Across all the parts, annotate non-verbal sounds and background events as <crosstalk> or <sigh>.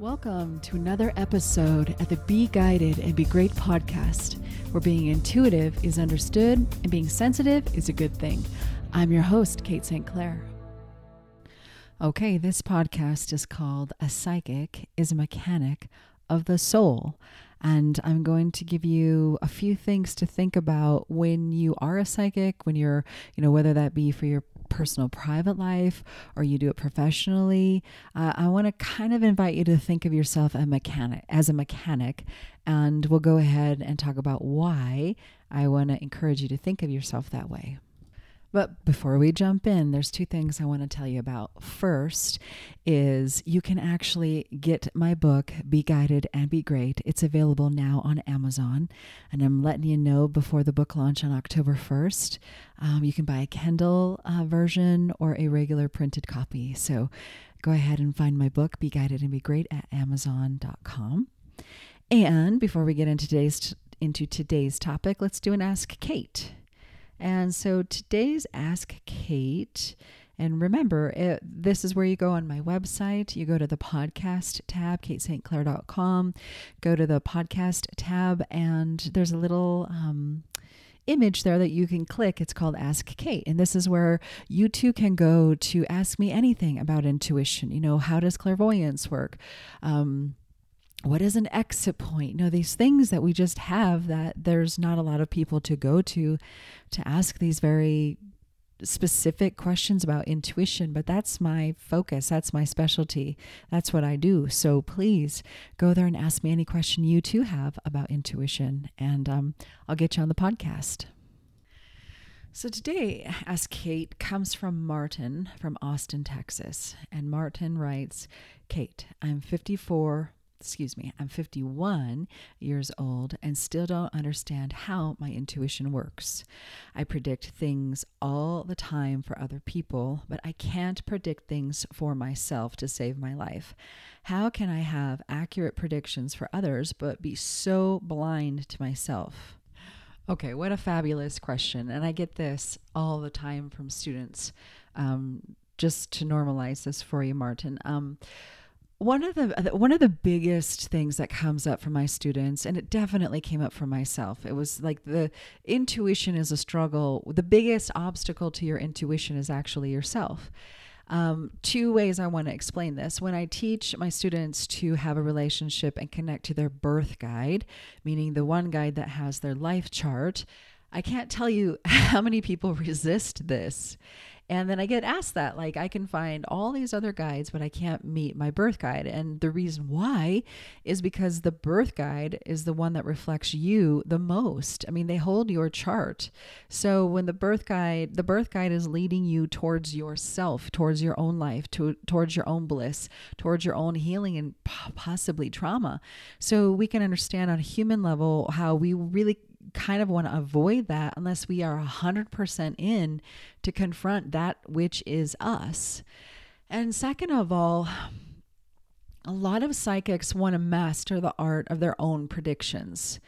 Welcome to another episode at the Be Guided and Be Great podcast, where being intuitive is understood and being sensitive is a good thing. I'm your host, Kate St. Clair. Okay, this podcast is called A Psychic is a Mechanic of the Soul. And I'm going to give you a few things to think about when you are a psychic, when you're, you know, whether that be for your personal private life or you do it professionally, uh, I want to kind of invite you to think of yourself a mechanic as a mechanic, and we'll go ahead and talk about why I want to encourage you to think of yourself that way. But before we jump in, there's two things I want to tell you about. First is you can actually get my book, Be Guided and Be Great. It's available now on Amazon. And I'm letting you know before the book launch on October 1st. Um, you can buy a Kindle uh, version or a regular printed copy. So go ahead and find my book, Be Guided and Be Great, at Amazon.com. And before we get into today's into today's topic, let's do an Ask Kate. And so today's Ask Kate. And remember, it, this is where you go on my website. You go to the podcast tab, katestclair.com, go to the podcast tab, and there's a little um, image there that you can click. It's called Ask Kate. And this is where you too can go to ask me anything about intuition. You know, how does clairvoyance work? Um, what is an exit point? You know, these things that we just have that there's not a lot of people to go to to ask these very specific questions about intuition, but that's my focus. That's my specialty. That's what I do. So please go there and ask me any question you too have about intuition, and um, I'll get you on the podcast. So today, Ask Kate comes from Martin from Austin, Texas. And Martin writes Kate, I'm 54 excuse me, I'm 51 years old and still don't understand how my intuition works. I predict things all the time for other people, but I can't predict things for myself to save my life. How can I have accurate predictions for others but be so blind to myself? Okay, what a fabulous question. And I get this all the time from students. Um, just to normalize this for you, Martin. Um, one of the one of the biggest things that comes up for my students and it definitely came up for myself it was like the intuition is a struggle. The biggest obstacle to your intuition is actually yourself. Um, two ways i want to explain this. When i teach my students to have a relationship and connect to their birth guide meaning the one guide that has their life chart i can't tell you <laughs> how many people resist this and then I get asked that, like, I can find all these other guides, but I can't meet my birth guide. And the reason why is because the birth guide is the one that reflects you the most. I mean, they hold your chart. So when the birth guide, the birth guide is leading you towards yourself, towards your own life, to, towards your own bliss, towards your own healing and possibly trauma. So we can understand on a human level how we really kind of want to avoid that unless we are 100% in to confront that which is us. And second of all, a lot of psychics want to master the art of their own predictions.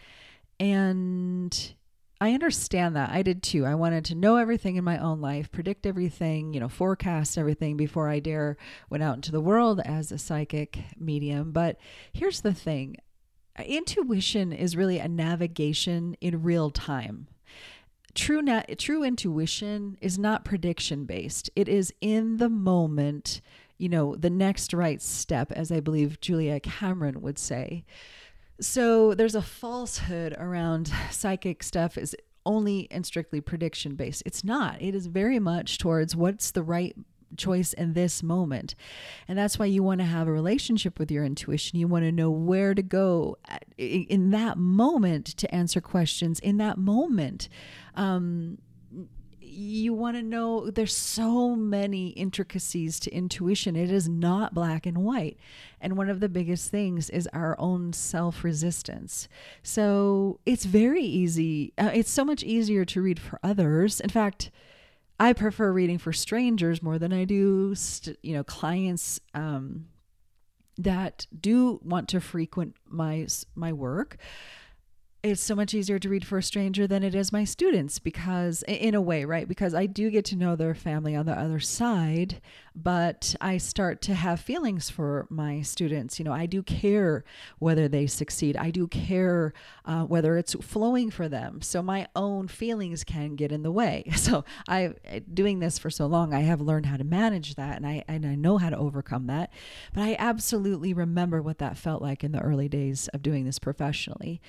And I understand that. I did too. I wanted to know everything in my own life, predict everything, you know, forecast everything before I dare went out into the world as a psychic medium. But here's the thing intuition is really a navigation in real time. True, na- true intuition is not prediction based. It is in the moment, you know, the next right step, as I believe Julia Cameron would say. So there's a falsehood around psychic stuff is only and strictly prediction based. It's not. It is very much towards what's the right choice in this moment. And that's why you want to have a relationship with your intuition. You want to know where to go in that moment to answer questions, in that moment. Um, you want to know there's so many intricacies to intuition. It is not black and white. And one of the biggest things is our own self resistance. So it's very easy. Uh, it's so much easier to read for others. In fact, I prefer reading for strangers more than I do, st- you know, clients um, that do want to frequent my my work. It's so much easier to read for a stranger than it is my students because in a way right? Because i do get to know their family on the other side but i start to have feelings for my students. You know i do care whether they succeed. I do care uh, whether it's flowing for them. So my own feelings can get in the way. <laughs> So i doing this for so long i have learned how to manage that and i and i know how to overcome that. But i absolutely remember what that felt like in the early days of doing this professionally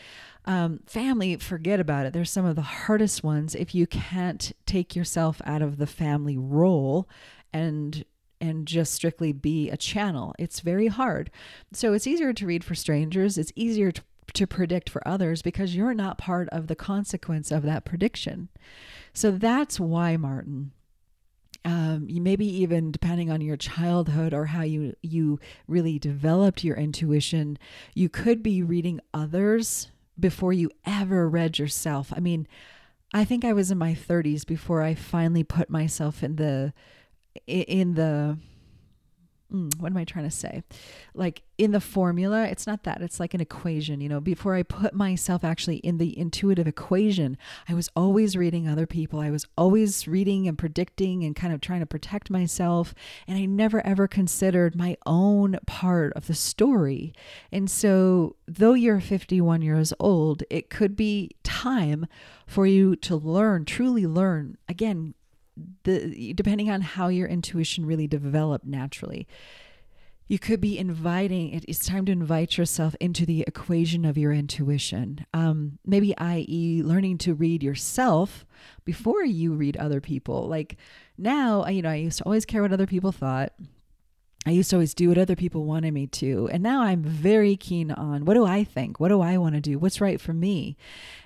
um, family, forget about it. They're some of the hardest ones if you can't take yourself out of the family role and and just strictly be a channel. It's very hard. So it's easier to read for strangers. It's easier to, to predict for others because you're not part of the consequence of that prediction. So that's why, Martin. Um, maybe even depending on your childhood or how you you really developed your intuition, you could be reading others before you ever read yourself. I mean, I think I was in my 30s before I finally put myself in the in the mm, what am I trying to say? Like in the formula, it's not that. It's like an equation, you know. Before I put myself actually in the intuitive equation, I was always reading other people. I was always reading and predicting and kind of trying to protect myself. And I never ever considered my own part of the story. And so, though you're 51 years old, it could be time for you to learn, truly learn. Again, the depending on how your intuition really developed naturally you could be inviting it's time to invite yourself into the equation of your intuition um, maybe i.e learning to read yourself before you read other people like now you know i used to always care what other people thought I used to always do what other people wanted me to. And now I'm very keen on what do I think? What do I want to do? What's right for me?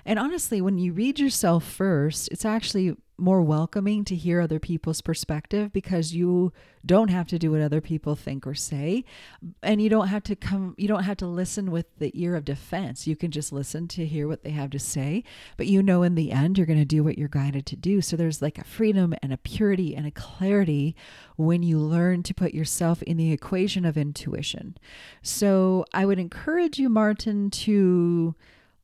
And honestly, when you read yourself first, it's actually more welcoming to hear other people's perspective because you don't have to do what other people think or say. And you don't have to come you don't have to listen with the ear of defense. You can just listen to hear what they have to say. But you know in the end you're going to do what you're guided to do. So there's like a freedom and a purity and a clarity when you learn to put yourself in the equation of intuition. So i would encourage you martin to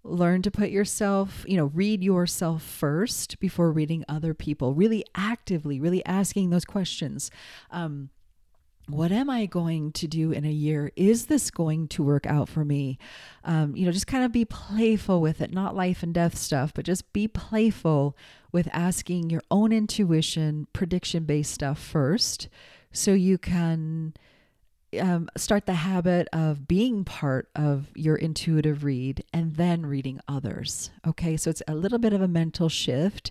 learn to put yourself, you know, read yourself first before reading other people, really actively, really asking those questions. Um, what am I going to do in a year? Is this going to work out for me? Um, you know, just kind of be playful with it, not life and death stuff, but just be playful with asking your own intuition, prediction based stuff first so you can um, start the habit of being part of your intuitive read and then reading others. Okay, so it's a little bit of a mental shift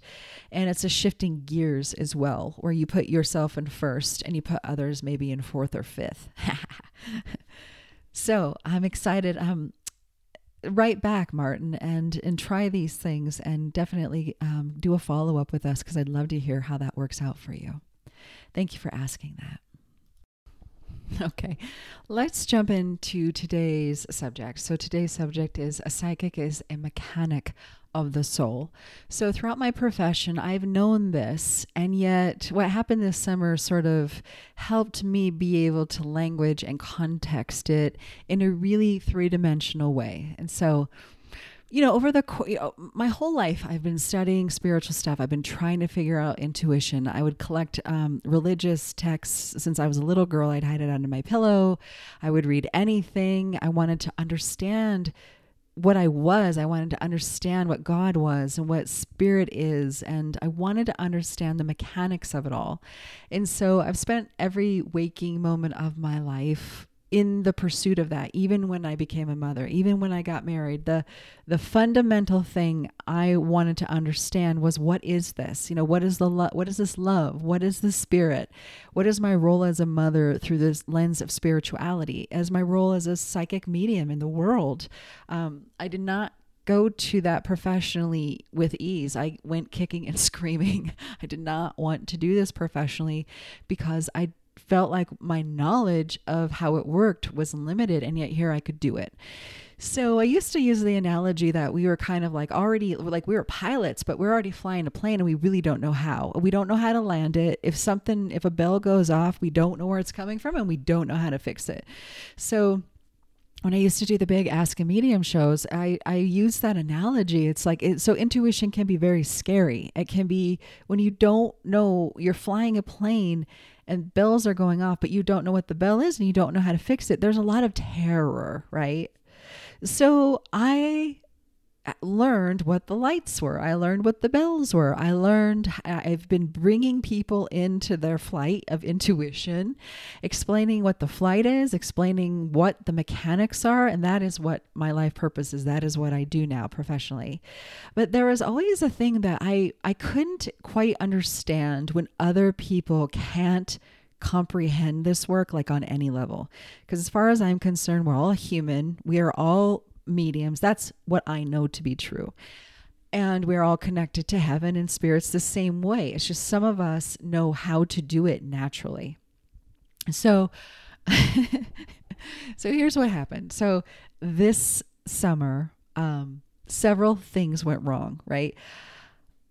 and it's a shifting gears as well, where you put yourself in first and you put others maybe in fourth or fifth. <laughs> so I'm excited. Um, right back martin and and try these things and definitely um, do a follow-up with us because i'd love to hear how that works out for you thank you for asking that <laughs> Okay, let's jump into today's subject. So, today's subject is a psychic is a mechanic of the soul. So, throughout my profession, I've known this, and yet what happened this summer sort of helped me be able to language and context it in a really three dimensional way. And so, you know, over the you know, my whole life, I've been studying spiritual stuff. I've been trying to figure out intuition. I would collect um, religious texts since I was a little girl. I'd hide it under my pillow. I would read anything. I wanted to understand what I was. I wanted to understand what God was and what spirit is. And I wanted to understand the mechanics of it all. And so I've spent every waking moment of my life in the pursuit of that even when i became a mother even when i got married the the fundamental thing i wanted to understand was what is this? You know what is the lo- what is this love? What is the spirit? What is my role as a mother through this lens of spirituality? As my role as a psychic medium in the world? Um, i did not go to that professionally with ease. I went kicking and <laughs> screaming. I did not want to do this professionally because I felt like my knowledge of how it worked was limited, and yet here I could do it. So I used to use the analogy that we were kind of like already like we were pilots, but we're already flying a plane and we really don't know how. We don't know how to land it. If something if a bell goes off, we don't know where it's coming from and we don't know how to fix it. So when I used to do the big Ask a Medium shows, I, I use that analogy. It's like, it, so intuition can be very scary. It can be when you don't know, you're flying a plane and bells are going off, but you don't know what the bell is and you don't know how to fix it. There's a lot of terror, right? So I learned what the lights were. I learned what the bells were. I learned, I've been bringing people into their flight of intuition, explaining what the flight is, explaining what the mechanics are. And that is what my life purpose is. That is what I do now professionally. But there is always a thing that I, I couldn't quite understand when other people can't comprehend this work like on any level because as far as i'm concerned we're all human we are all mediums. That's what I know to be true. And we're all connected to heaven and spirits the same way. It's just some of us know how to do it naturally. So, <laughs> so here's what happened. So this summer, um, several things went wrong, right?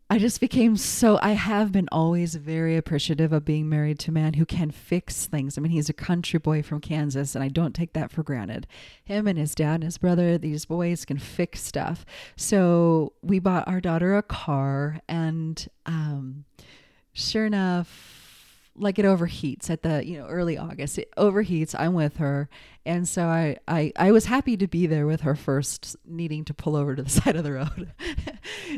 I just became so I have been always very appreciative of being married to a man who can fix things. I mean, he's a country boy from Kansas and I don't take that for granted. Him and his dad and his brother, these boys can fix stuff. So, we bought our daughter a car and um sure enough like it overheats at the you know early august it overheats i'm with her and so I, I i was happy to be there with her first needing to pull over to the <laughs> side of the road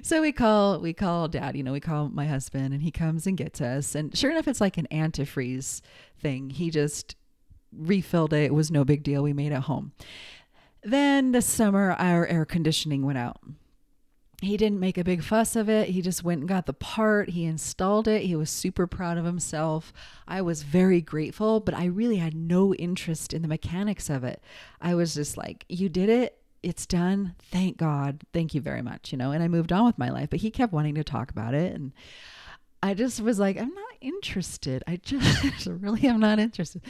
so we call we call dad you know we call my husband and he comes and gets us and sure enough it's like an antifreeze thing he just refilled it it was no big deal we made it home then this summer our air conditioning went out he didn't make a big fuss of it. He just went and got the part. He installed it. He was super proud of himself. I was very grateful, but I really had no interest in the mechanics of it. I was just like, You did it. It's done. Thank God. Thank you very much. You know, and I moved on with my life, but he kept wanting to talk about it. And I just was like, I'm not interested. I just <laughs> really am not interested.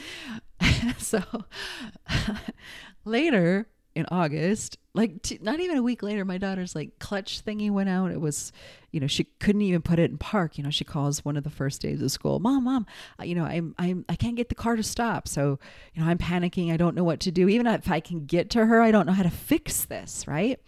<laughs> so <laughs> later, in August. Like t- not even a week later, my daughter's like clutch thingy went out. It was, you know, she couldn't even put it in park. You know, she calls one of the first days of school, "Mom, mom, you know, I'm I'm I can't get the car to stop." So, you know, I'm panicking. I don't know what to do. Even if I can get to her, I don't know how to fix this, right?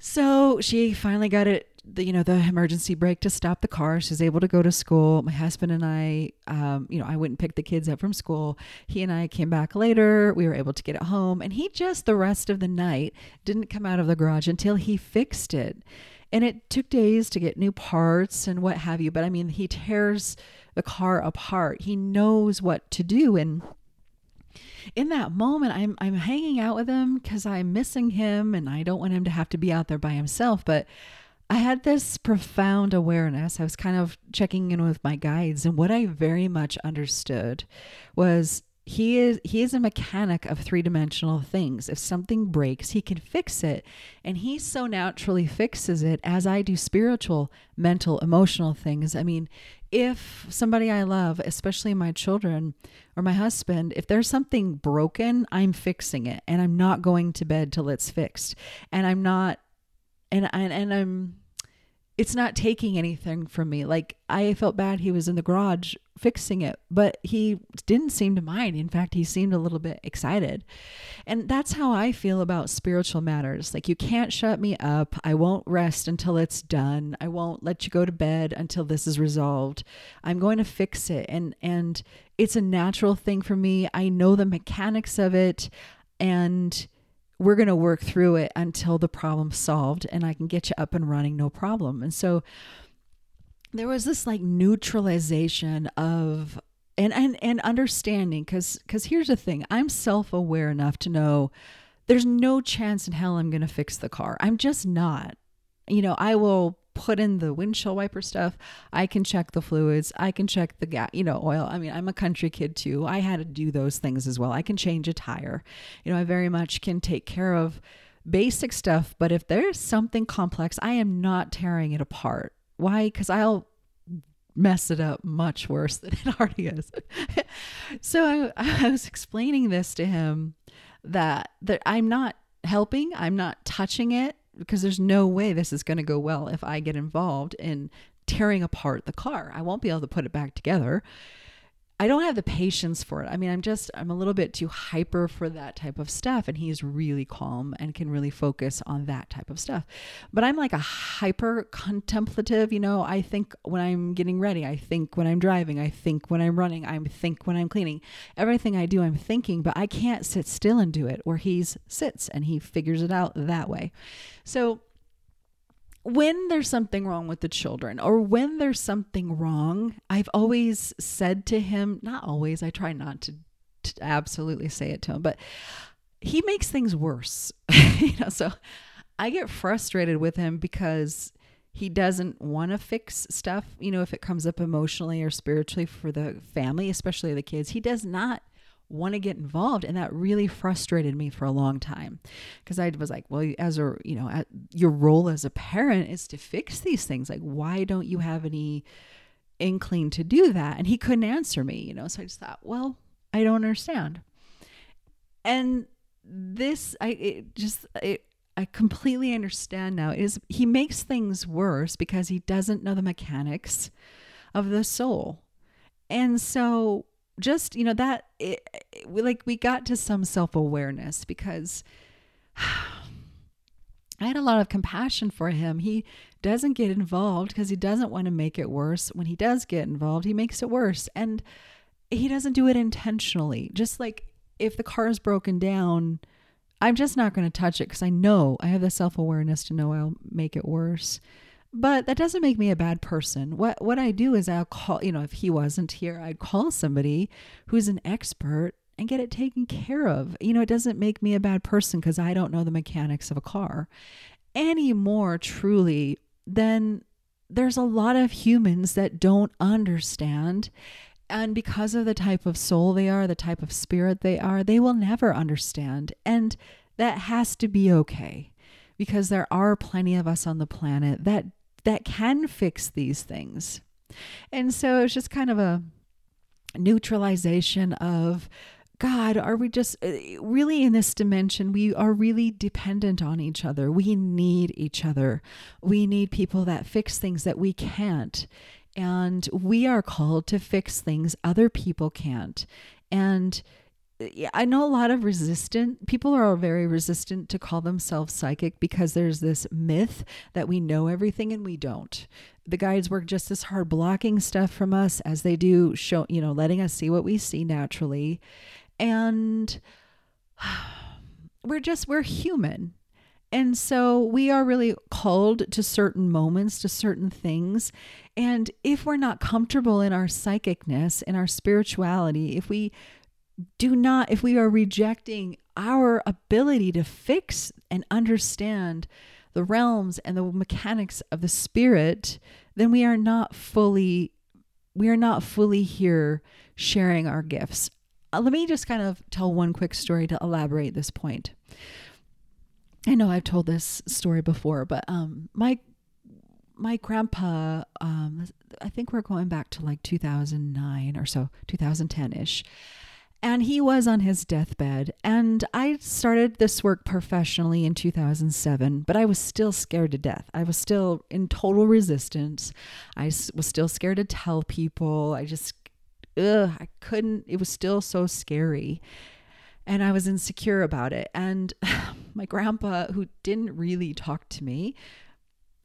So she finally got it the you know the emergency brake to stop the car. She's able to go to school. My husband and I, um, you know, I went and picked the kids up from school. He and I came back later. We were able to get it home, and he just the rest of the night didn't come out of the garage until he fixed it. And it took days to get new parts and what have you. But I mean, he tears the car apart. He knows what to do and in that moment I'm I'm hanging out with him cuz I'm missing him and I don't want him to have to be out there by himself but I had this profound awareness. I was kind of checking in with my guides, and what I very much understood was he is he is a mechanic of three-dimensional things. If something breaks he can fix it and he so naturally fixes it as i do spiritual mental emotional things. I mean if somebody i love especially my children or my husband if there's something broken i'm fixing it and i'm not going to bed till it's fixed. And i'm not and and, and I'm it's not taking anything from me. Like I felt bad he was in the garage fixing it, but he didn't seem to mind. In fact, he seemed a little bit excited. And that's how I feel about spiritual matters. Like you can't shut me up. I won't rest until it's done. I won't let you go to bed until this is resolved. I'm going to fix it. And and it's a natural thing for me. I know the mechanics of it and we're going to work through it until the problem's solved and I can get you up and running no problem. And so there was this like neutralization of and and and understanding cuz cuz here's the thing. I'm self-aware enough to know there's no chance in hell I'm going to fix the car. I'm just not. You know, I will put in the windshield wiper stuff. I can check the fluids. I can check the gas, you know, oil. I mean, I'm a country kid too. I had to do those things as well. I can change a tire. You know, I very much can take care of basic stuff, but if there's something complex, I am not tearing it apart. Why? Cuz I'll mess it up much worse <laughs> than it already is. <laughs> so I, I was explaining this to him that that I'm not helping, I'm not touching it because there's no way this is going to go well if I get involved in tearing apart the car. I won't be able to put it back together. I don't have the patience for it. I mean, I'm just, I'm a little bit too hyper for that type of stuff. And he's really calm and can really focus on that type of stuff. But I'm like a hyper contemplative, you know, I think when I'm getting ready, I think when I'm driving, I think when I'm running, I think when I'm cleaning. Everything I do, I'm thinking, but I can't sit still and do it where he's sits and he figures it out that way. So, when there's something wrong with the children or when there's something wrong, I've always said to him, not always, I try not to, to absolutely say it to him, but he makes things worse. <laughs> you know, so I get frustrated with him because he doesn't want to fix stuff, you know, if it comes up emotionally or spiritually for the family, especially the kids. He does not want to get involved and that really frustrated me for a long time. Because i was like well as a you know your role as a parent is to fix these things. Like why don't you have any inkling to do that? And he couldn't answer me you know so i just thought well i don't understand. And this i it just it I completely understand now. Is he makes things worse because he doesn't know the mechanics of the soul. And so just you know that it, it, we like we got to some self-awareness because <sighs> I had a lot of compassion for him. He doesn't get involved because he doesn't want to make it worse. When he does get involved, he makes it worse. And he doesn't do it intentionally. Just like if the car is broken down, I'm just not going to touch it because I know I have the self awareness to know I'll make it worse. But that doesn't make me a bad person. What what I do is I'll call, you know, if he wasn't here, I'd call somebody who's an expert and get it taken care of. You know, it doesn't make me a bad person because I don't know the mechanics of a car any more truly than there's a lot of humans that don't understand. And because of the type of soul they are, the type of spirit they are, they will never understand. And that has to be okay because there are plenty of us on the planet that that can fix these things. And so it's just kind of a neutralization of God, are we just uh, really in this dimension? We are really dependent on each other. We need each other. We need people that fix things that we can't. And we are called to fix things other people can't. And I know a lot of resistant people are very resistant to call themselves psychic because there's this myth that we know everything and we don't. The guides work just as hard blocking stuff from us as they do show, you know, letting us see what we see naturally. And <sighs> we're just we're human. And so we are really called to certain moments, to certain things. And if we're not comfortable in our psychicness, in our spirituality, if we do not, if we are rejecting our ability to fix and understand the realms and the mechanics of the spirit, then we are not fully we are not fully here sharing our gifts. Uh, let me just kind of tell one quick story to elaborate this point. I know I've told this story before, but um, my my grandpa, um, I think we're going back to like 2009 or so, 2010 ish and he was on his deathbed. And I started this work professionally in 2007, but I was still scared to death. I was still in total resistance. I was still scared to tell people. I just, ugh, I couldn't, it was still so scary. And I was insecure about it. And <sighs> my grandpa, who didn't really talk to me,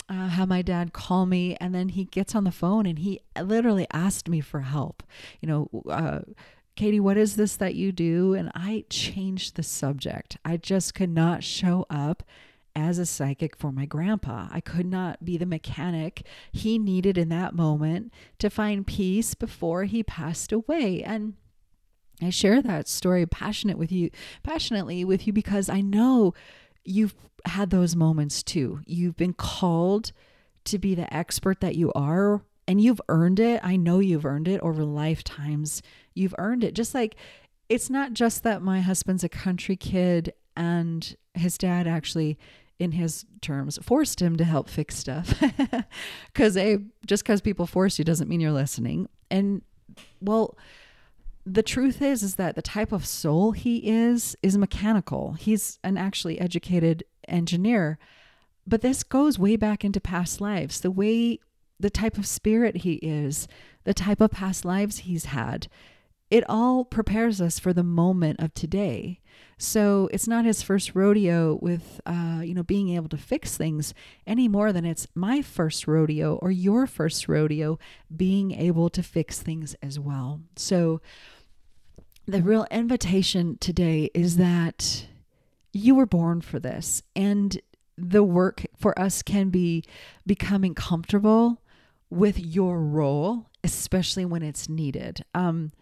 uh, had my dad call me and then he gets on the phone and he literally asked me for help. You know, uh, Katie, what is this that you do? And I changed the subject. I just could not show up as a psychic for my grandpa. I could not be the mechanic he needed in that moment to find peace before he passed away. And I share that story passionate with you, passionately with you because I know you've had those moments too. You've been called to be the expert that you are and you've earned it. I know you've earned it over lifetimes. You've earned it. Just like it's not just that my husband's a country kid and his dad actually in his terms forced him to help fix stuff <laughs> because just because people force you doesn't mean you're listening and well the truth is is that the type of soul he is is mechanical he's an actually educated engineer but this goes way back into past lives the way the type of spirit he is, the type of past lives he's had. It all prepares us for the moment of today. So it's not his first rodeo with, uh, you know, being able to fix things any more than it's my first rodeo or your first rodeo being able to fix things as well. So the real invitation today is that you were born for this and the work for us can be becoming comfortable with your role, especially when it's needed. Um,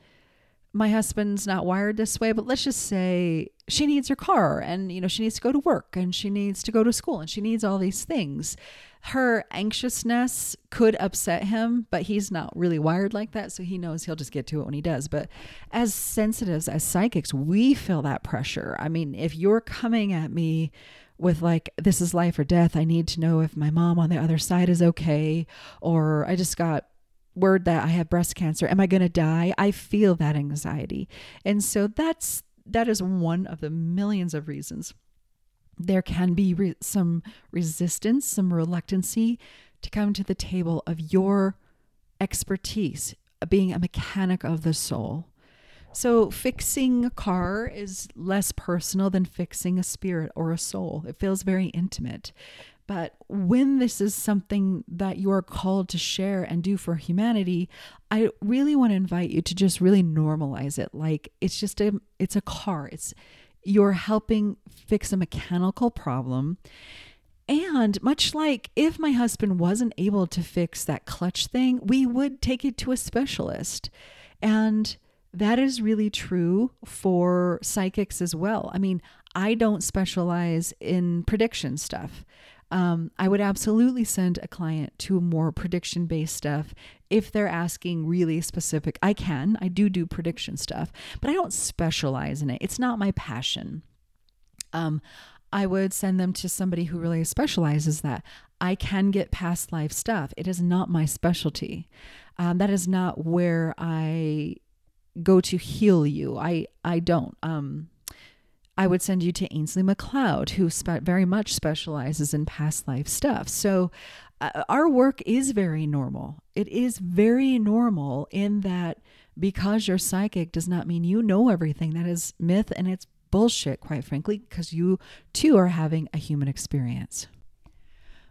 my husband's not wired this way, but let's just say she needs her car and you know she needs to go to work and she needs to go to school and she needs all these things. Her anxiousness could upset him, but he's not really wired like that, so he knows he'll just get to it when he does. But as sensitives, as psychics, we feel that pressure. I mean, if you're coming at me with like this is life or death, I need to know if my mom on the other side is okay or I just got word that I have breast cancer. Am I going to die? I feel that anxiety. And so that's that is one of the millions of reasons there can be re- some resistance, some reluctancy to come to the table of your expertise, being a mechanic of the soul. So, fixing a car is less personal than fixing a spirit or a soul. It feels very intimate. But when this is something that you are called to share and do for humanity, I really want to invite you to just really normalize it. Like it's just a it's a car. It's you're helping fix a mechanical problem. And much like if my husband wasn't able to fix that clutch thing, we would take it to a specialist. And that is really true for psychics as well. I mean, I don't specialize in prediction stuff um, I would absolutely send a client to more prediction based stuff if they're asking really specific. I can, I do do prediction stuff, but I don't specialize in it. It's not my passion. Um, I would send them to somebody who really specializes that. I can get past life stuff. It is not my specialty. Um, that is not where I go to heal you. I I don't. Um, I would send you to Ainslie MacLeod, who spe- very much specializes in past life stuff. So, uh, our work is very normal. It is very normal in that because you're psychic does not mean you know everything. That is myth and it's bullshit, quite frankly, because you too are having a human experience.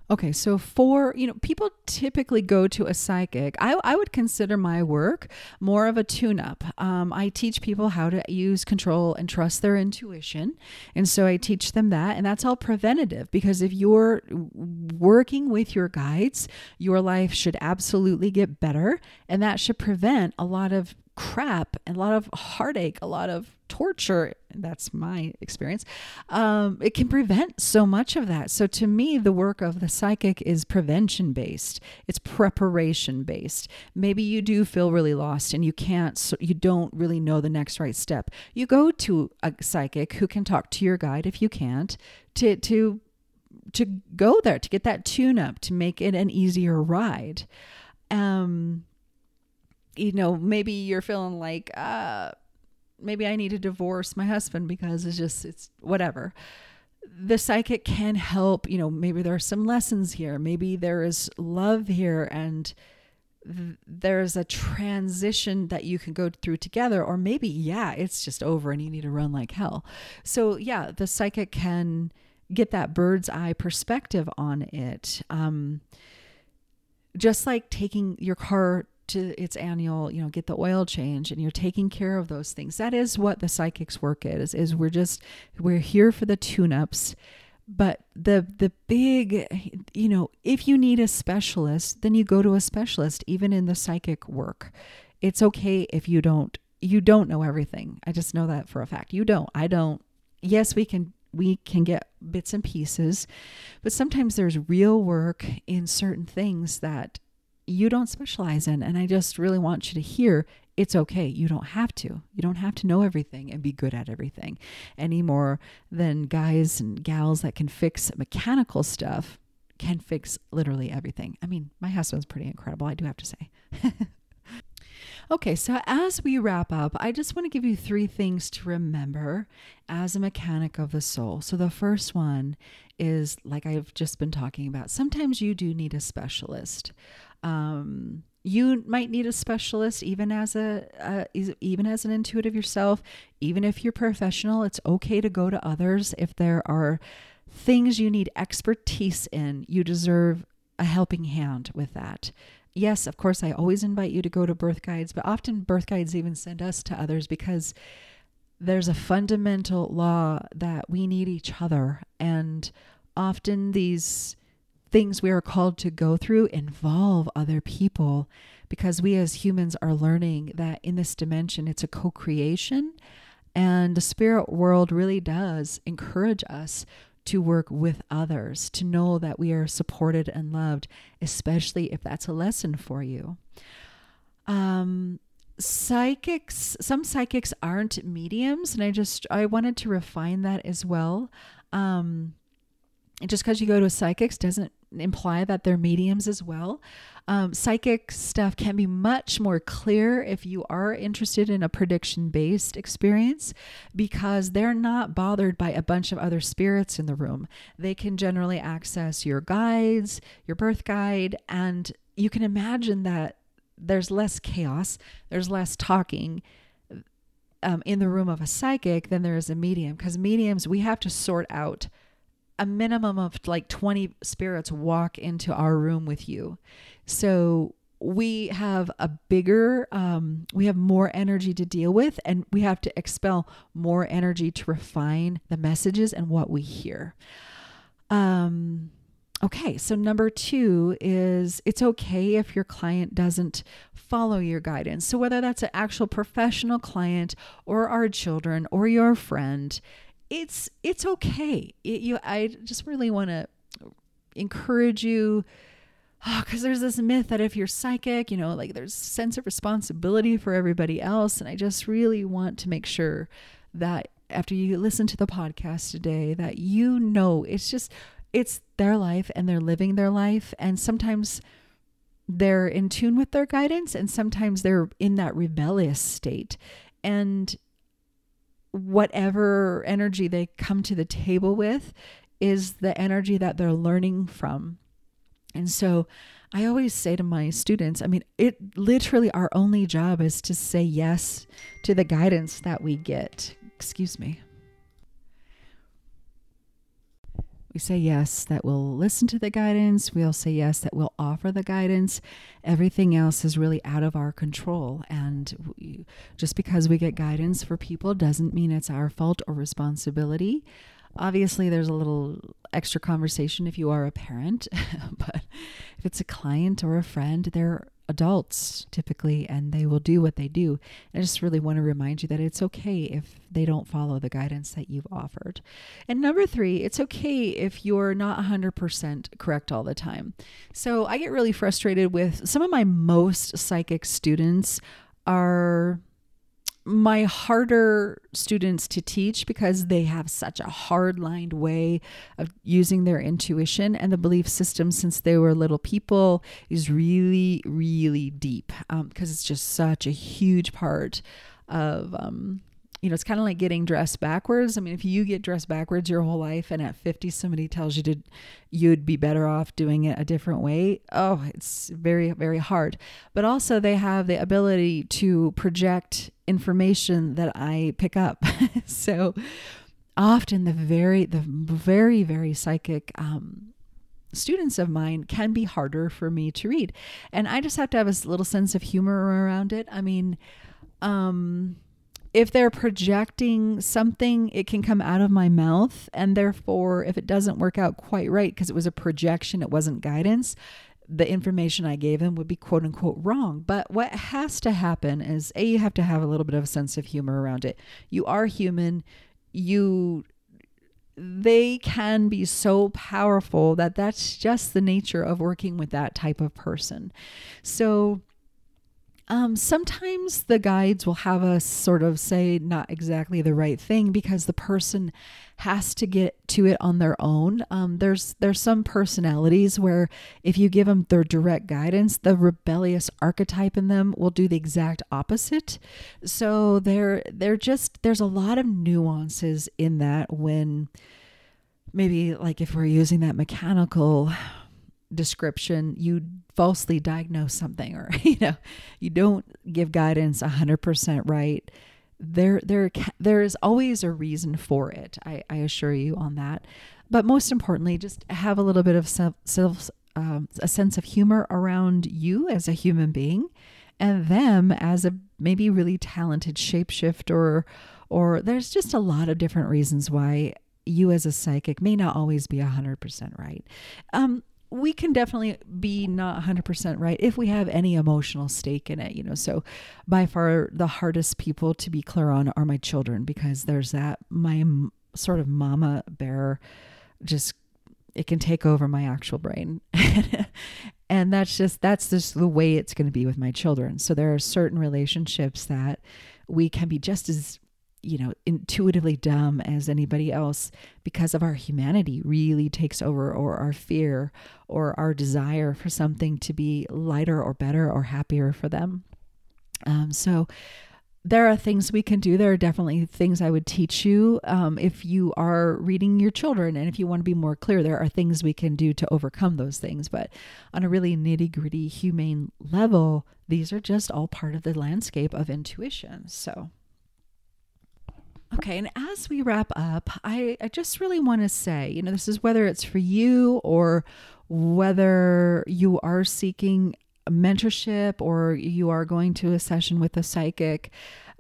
Okay, so for, you know, people typically go to a psychic. I, I would consider my work more of a tune up. Um, I teach people how to use control and trust their intuition. And so I teach them that. And that's all preventative because if you're working with your guides, your life should absolutely get better. And that should prevent a lot of crap and a lot of heartache, a lot of torture. That's my experience. Um, it can prevent so much of that. So, to me, the work of the psychic is prevention based, it's preparation based. Maybe you do feel really lost and you can't, so you don't really know the next right step. You go to a psychic who can talk to your guide if you can't to, to, to go there to get that tune up to make it an easier ride. Um, you know, maybe you're feeling like, uh, maybe I need to divorce my husband because it's just, it's whatever. The psychic can help, you know, maybe there are some lessons here. Maybe there is love here and th- there's a transition that you can go through together. Or maybe, yeah, it's just over and you need to run like hell. So, yeah, the psychic can get that bird's eye perspective on it. Um, just like taking your car to its annual, you know, get the oil change and you're taking care of those things. That is what the psychic's work is, is we're just we're here for the tune-ups. But the the big, you know, if you need a specialist, then you go to a specialist even in the psychic work. It's okay if you don't you don't know everything. I just know that for a fact. You don't. I don't. Yes, we can we can get bits and pieces, but sometimes there's real work in certain things that you don't specialize in. And I just really want you to hear it's okay. You don't have to. You don't have to know everything and be good at everything any more than guys and gals that can fix mechanical stuff can fix literally everything. I mean, my husband's pretty incredible, I do have to say. <laughs> okay, so as we wrap up, I just want to give you three things to remember as a mechanic of the soul. So the first one is like I've just been talking about, sometimes you do need a specialist. Um, you might need a specialist even as a uh, even as an intuitive yourself. Even if you're professional it's okay to go to others if there are things you need expertise in. You deserve a helping hand with that. Yes of course i always invite you to go to birth guides but often birth guides even send us to others because there's a fundamental law that we need each other. And often these things we are called to go through involve other people because we as humans are learning that in this dimension it's a co creation. And the spirit world really does encourage us to work with others, to know that we are supported and loved, especially if that's a lesson for you. Um, psychics, some psychics aren't mediums, and I just I wanted to refine that as well. Um, just because you go to psychics doesn't imply that they're mediums as well. Um, psychic stuff can be much more clear if you are interested in a prediction based experience because they're not bothered by a bunch of other spirits in the room. They can generally access your guides, your birth guide, and you can imagine that there's less chaos, there's less talking. Um, in the room of a psychic than there is a medium because mediums we have to sort out a minimum of like 20 spirits walk into our room with you. So we have a bigger, um, we have more energy to deal with, and we have to expel more energy to refine the messages and what we hear. Um, okay, so number two is it's okay if your client doesn't follow your guidance. So whether that's an actual professional client or our children or your friend, it's it's okay. It, you, I just really want to encourage you because oh, there's this myth that if you're psychic, you know, like there's sense of responsibility for everybody else, and I just really want to make sure that after you listen to the podcast today, that you know it's just it's their life and they're living their life, and sometimes they're in tune with their guidance, and sometimes they're in that rebellious state, and whatever energy they come to the table with is the energy that they're learning from. And so I always say to my students, I mean, it literally our only job is to say yes to the guidance that we get. Excuse me. We say yes that we'll listen to the guidance. We'll say yes that we'll offer the guidance. Everything else is really out of our control. And we, just because we get guidance for people doesn't mean it's our fault or responsibility. Obviously, there's a little extra conversation if you are a parent, <laughs> but if it's a client or a friend, they're adults typically and they will do what they do. I just really want to remind you that it's okay if they don't follow the guidance that you've offered. And number three, it's okay if you're not 100% correct all the time. So I get really frustrated with some of my most psychic students are my harder students to teach because they have such a hard lined way of using their intuition and the belief system since they were little people is really really deep because um, it's just such a huge part of um, you know, it's kind of like getting dressed backwards. I mean, if you get dressed backwards your whole life and at 50 somebody tells you to you'd be better off doing it a different way, oh, it's very very hard. But also they have the ability to project information that I pick up. <laughs> so often the very the very very psychic um students of mine can be harder for me to read. And I just have to have a little sense of humor around it. I mean, um if they're projecting something, it can come out of my mouth. And therefore, if it doesn't work out quite right, because it was a projection, it wasn't guidance, the information I gave them would be quote unquote wrong. But what has to happen is A, you have to have a little bit of a sense of humor around it. You are human. You they can be so powerful that that's just the nature of working with that type of person. So um, sometimes the guides will have us sort of say not exactly the right thing because the person has to get to it on their own. Um, there's there's some personalities where if you give them their direct guidance, the rebellious archetype in them will do the exact opposite. So they're they're just there's a lot of nuances in that when maybe like if we're using that mechanical description, you falsely diagnose something or <laughs> you know, you don't give guidance 100% right. There there there is always a reason for it. I, I assure you on that. But most importantly, just have a little bit of self, self um, a sense of humor around you as a human being and them as a maybe really talented shapeshift or or there's just a lot of different reasons why you as a psychic may not always be 100% right. Um, we can definitely be not 100% right if we have any emotional stake in it, you know. So, by far, the hardest people to be clear on are my children because there's that, my sort of mama bear just, it can take over my actual brain. <laughs> and that's just, that's just the way it's going to be with my children. So, there are certain relationships that we can be just as you know, intuitively dumb as anybody else because of our humanity really takes over, or our fear, or our desire for something to be lighter or better or happier for them. Um, so, there are things we can do. There are definitely things I would teach you um, if you are reading your children. And if you want to be more clear, there are things we can do to overcome those things. But on a really nitty gritty, humane level, these are just all part of the landscape of intuition. So. Okay, and as we wrap up, I, I just really want to say, you know, this is whether it's for you or whether you are seeking mentorship or you are going to a session with a psychic.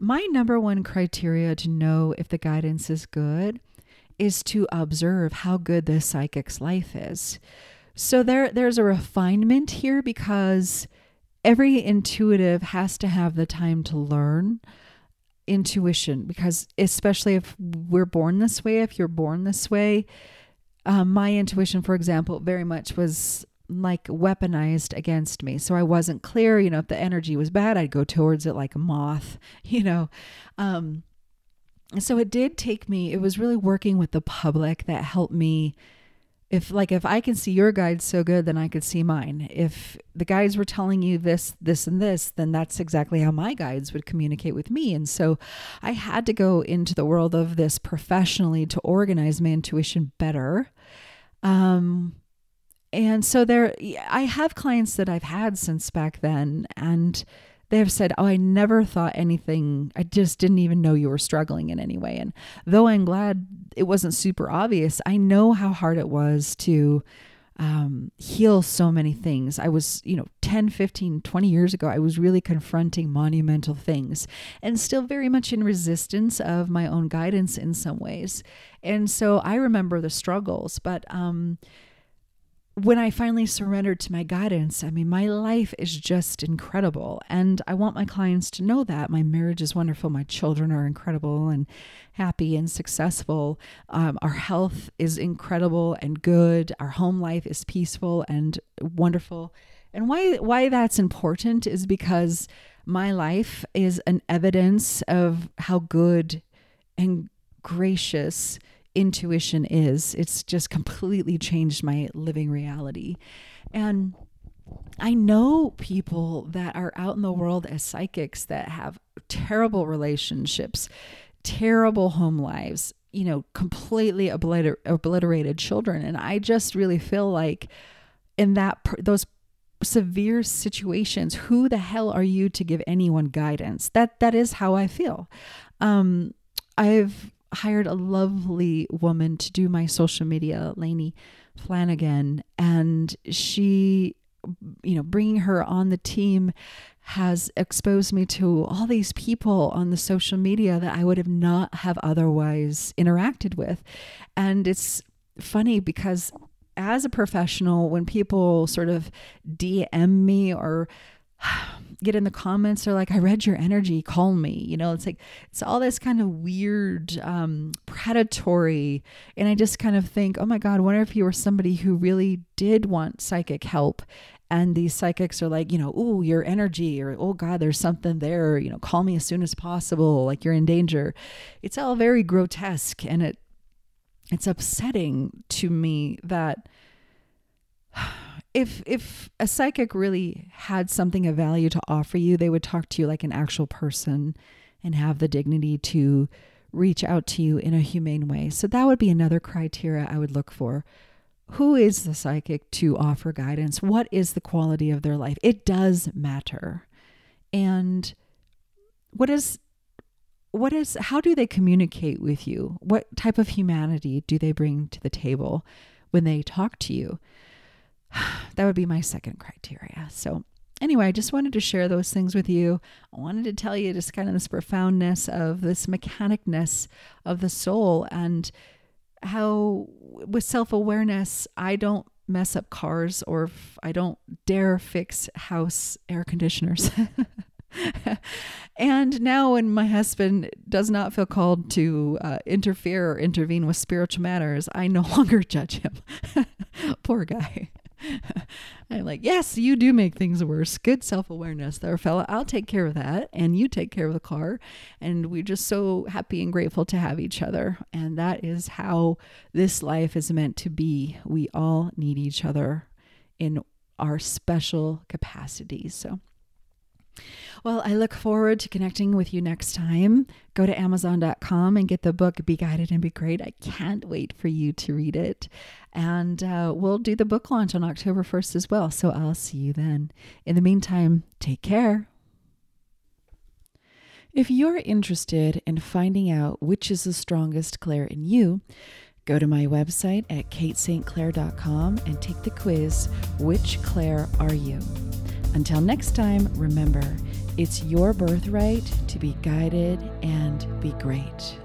My number one criteria to know if the guidance is good is to observe how good the psychic's life is. So there there's a refinement here because every intuitive has to have the time to learn intuition because especially if we're born this way if you're born this way um, my intuition for example very much was like weaponized against me. So i wasn't clear you know if the energy was bad i'd go towards it like a moth <laughs> you know? Um, so it did take me it was really working with the public that helped me if like if i can see your guides so good then i could see mine. If the guides were telling you this this and this then that's exactly how my guides would communicate with me. And so i had to go into the world of this professionally to organize my intuition better. Um and so there i have clients that i've had since back then and they have said, Oh, I never thought anything, I just didn't even know you were struggling in any way. And though I'm glad it wasn't super obvious, I know how hard it was to um, heal so many things. I was, you know, 10, 15, 20 years ago, I was really confronting monumental things and still very much in resistance of my own guidance in some ways. And so I remember the struggles, but, um, when I finally surrendered to my guidance, I mean, my life is just incredible. And I want my clients to know that. My marriage is wonderful. My children are incredible and happy and successful. Um, our health is incredible and good. Our home life is peaceful and wonderful. And why, why that's important is because my life is an evidence of how good and gracious intuition is. It's just completely changed my living reality. And I know people that are out in the world as psychics that have terrible relationships, terrible home lives, you know, completely obliter- obliterated children. And I just really feel like in that, those severe situations, who the hell are you to give anyone guidance? That, that is how I feel. Um, I've hired a lovely woman to do my social media, Lainey Flanagan, and she, you know, bringing her on the team has exposed me to all these people on the social media that I would have not have otherwise interacted with. And it's funny because as a professional, when people sort of DM me or <sighs> get in the comments. They're like i read your energy. Call me. You know it's like it's all this kind of weird um, predatory. And i just kind of think oh my god wonder if you were somebody who really did want psychic help and these psychics are like you know oh your energy or oh god there's something there. You know call me as soon as possible. Like you're in danger. It's all very grotesque and it it's upsetting to me that <sighs> if if a psychic really had something of value to offer you, they would talk to you like an actual person and have the dignity to reach out to you in a humane way. So that would be another criteria I would look for. who is the psychic to offer guidance? What is the quality of their life? It does matter. And what is what is how do they communicate with you? What type of humanity do they bring to the table when they talk to you? <sighs> That would be my second criteria. So anyway, I just wanted to share those things with you. I wanted to tell you just kind of this profoundness of this mechanicness of the soul and how with self-awareness I don't mess up cars or I don't dare fix house air conditioners. <laughs> and now, when my husband does not feel called to uh, interfere or intervene with spiritual matters, I no <laughs> longer judge him. <laughs> Poor guy. <laughs> I'm like, yes, you do make things worse. Good self awareness there, fella. I'll take care of that. And you take care of the car. And we're just so happy and grateful to have each other. And that is how this life is meant to be. We all need each other in our special capacities. So, well, I look forward to connecting with you next time. Go to Amazon.com and get the book Be Guided and Be Great. I can't wait for you to read it. And uh, we'll do the book launch on October 1st as well. So I'll see you then. In the meantime, take care. If you're interested in finding out which is the strongest Clair in you, go to my website at katestclair.com and take the quiz Which Clair Are You? Until next time, remember, it's your birthright to be guided and be great.